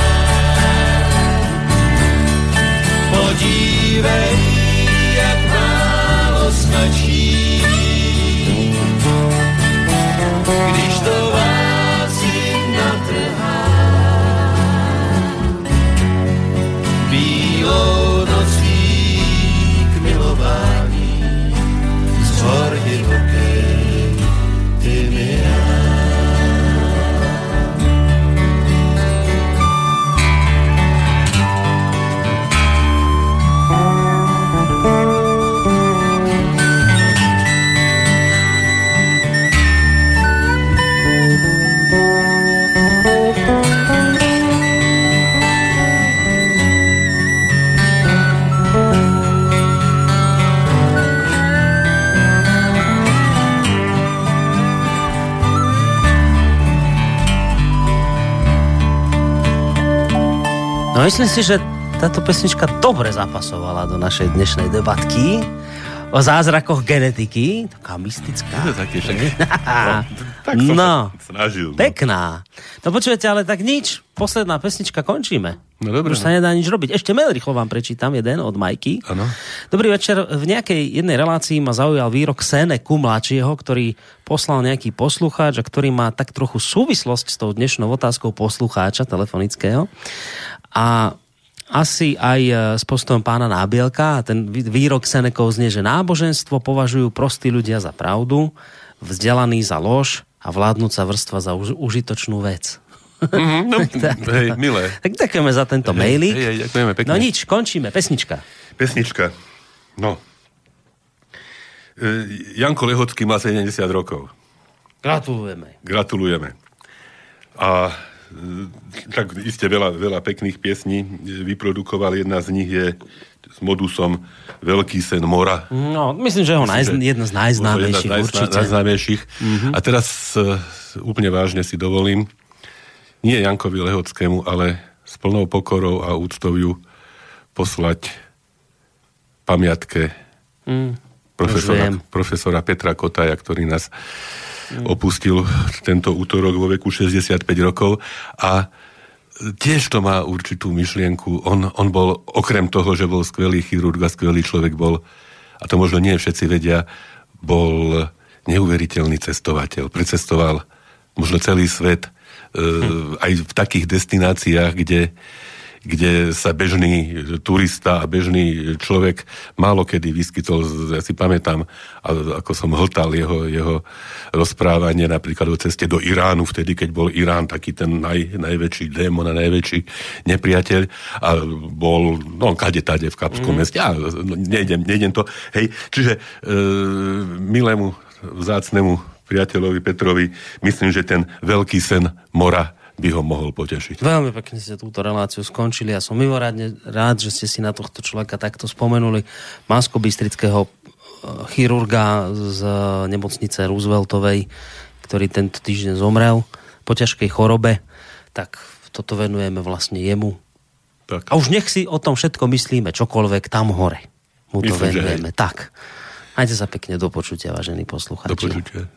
Podívej, jak málo stačí, když to myslím si, že táto pesnička dobre zapasovala do našej dnešnej debatky o zázrakoch genetiky. Taká mystická. Je to také však. tak som No. snažil. No. Pekná. No počujete, ale tak nič. Posledná pesnička, končíme. No dobre, Už sa nedá nič robiť. Ešte mail rýchlo vám prečítam, jeden od Majky. Áno. Dobrý večer. V nejakej jednej relácii ma zaujal výrok Seneku mladšieho, ktorý poslal nejaký poslucháč a ktorý má tak trochu súvislosť s tou dnešnou otázkou poslucháča telefonického. A asi aj e, s postojom pána Nábielka. Ten vý- výrok Senekov znie, že náboženstvo považujú prostí ľudia za pravdu, vzdelaní za lož a vládnúca vrstva za už, užitočnú vec. Mhm, no, hej, milé. Tak ďakujeme za tento mailík. Hej, hej, ďakujeme pekne. No nič, končíme. Pesnička. Pesnička. No. E, Janko Lehocký má 70 rokov. Gratulujeme. Gratulujeme. A tak iste veľa, veľa pekných piesní vyprodukoval. Jedna z nich je s modusom Veľký sen mora. No, myslím, že ho najz, jedna z najznámejších jedna z. Mhm. najznámejších. Mm-hmm. A teraz e, úplne vážne si dovolím, nie Jankovi Lehockému, ale s plnou pokorou a úctou ju poslať pamiatke Mm, profesora, profesora Petra Kotaja, ktorý nás opustil tento útorok vo veku 65 rokov a tiež to má určitú myšlienku. On, on bol, okrem toho, že bol skvelý chirurg a skvelý človek, bol, a to možno nie všetci vedia, bol neuveriteľný cestovateľ. Precestoval možno celý svet, e, aj v takých destináciách, kde, kde sa bežný turista a bežný človek málo kedy vyskytol. Ja si pamätám, ako som hltal jeho, jeho rozprávanie napríklad o ceste do Iránu, vtedy, keď bol Irán taký ten naj, najväčší démon a najväčší nepriateľ a bol, no, kade tade v Kapskom mm. meste. Ja, nejdem, nejdem to. Hej, čiže e, milému, vzácnemu priateľovi Petrovi, myslím, že ten veľký sen mora by ho mohol potešiť. Veľmi pekne ste túto reláciu skončili a som mimoriadne rád, že ste si na tohto človeka takto spomenuli. Masko-bystrického e, chirurga z nemocnice Rooseveltovej, ktorý tento týždeň zomrel po ťažkej chorobe, tak toto venujeme vlastne jemu. Tak. A už nech si o tom všetko myslíme, čokoľvek tam hore. Mu to Myslím, venujeme. Tak. Majte sa pekne do počutia, vážení poslucháči. Do počutia.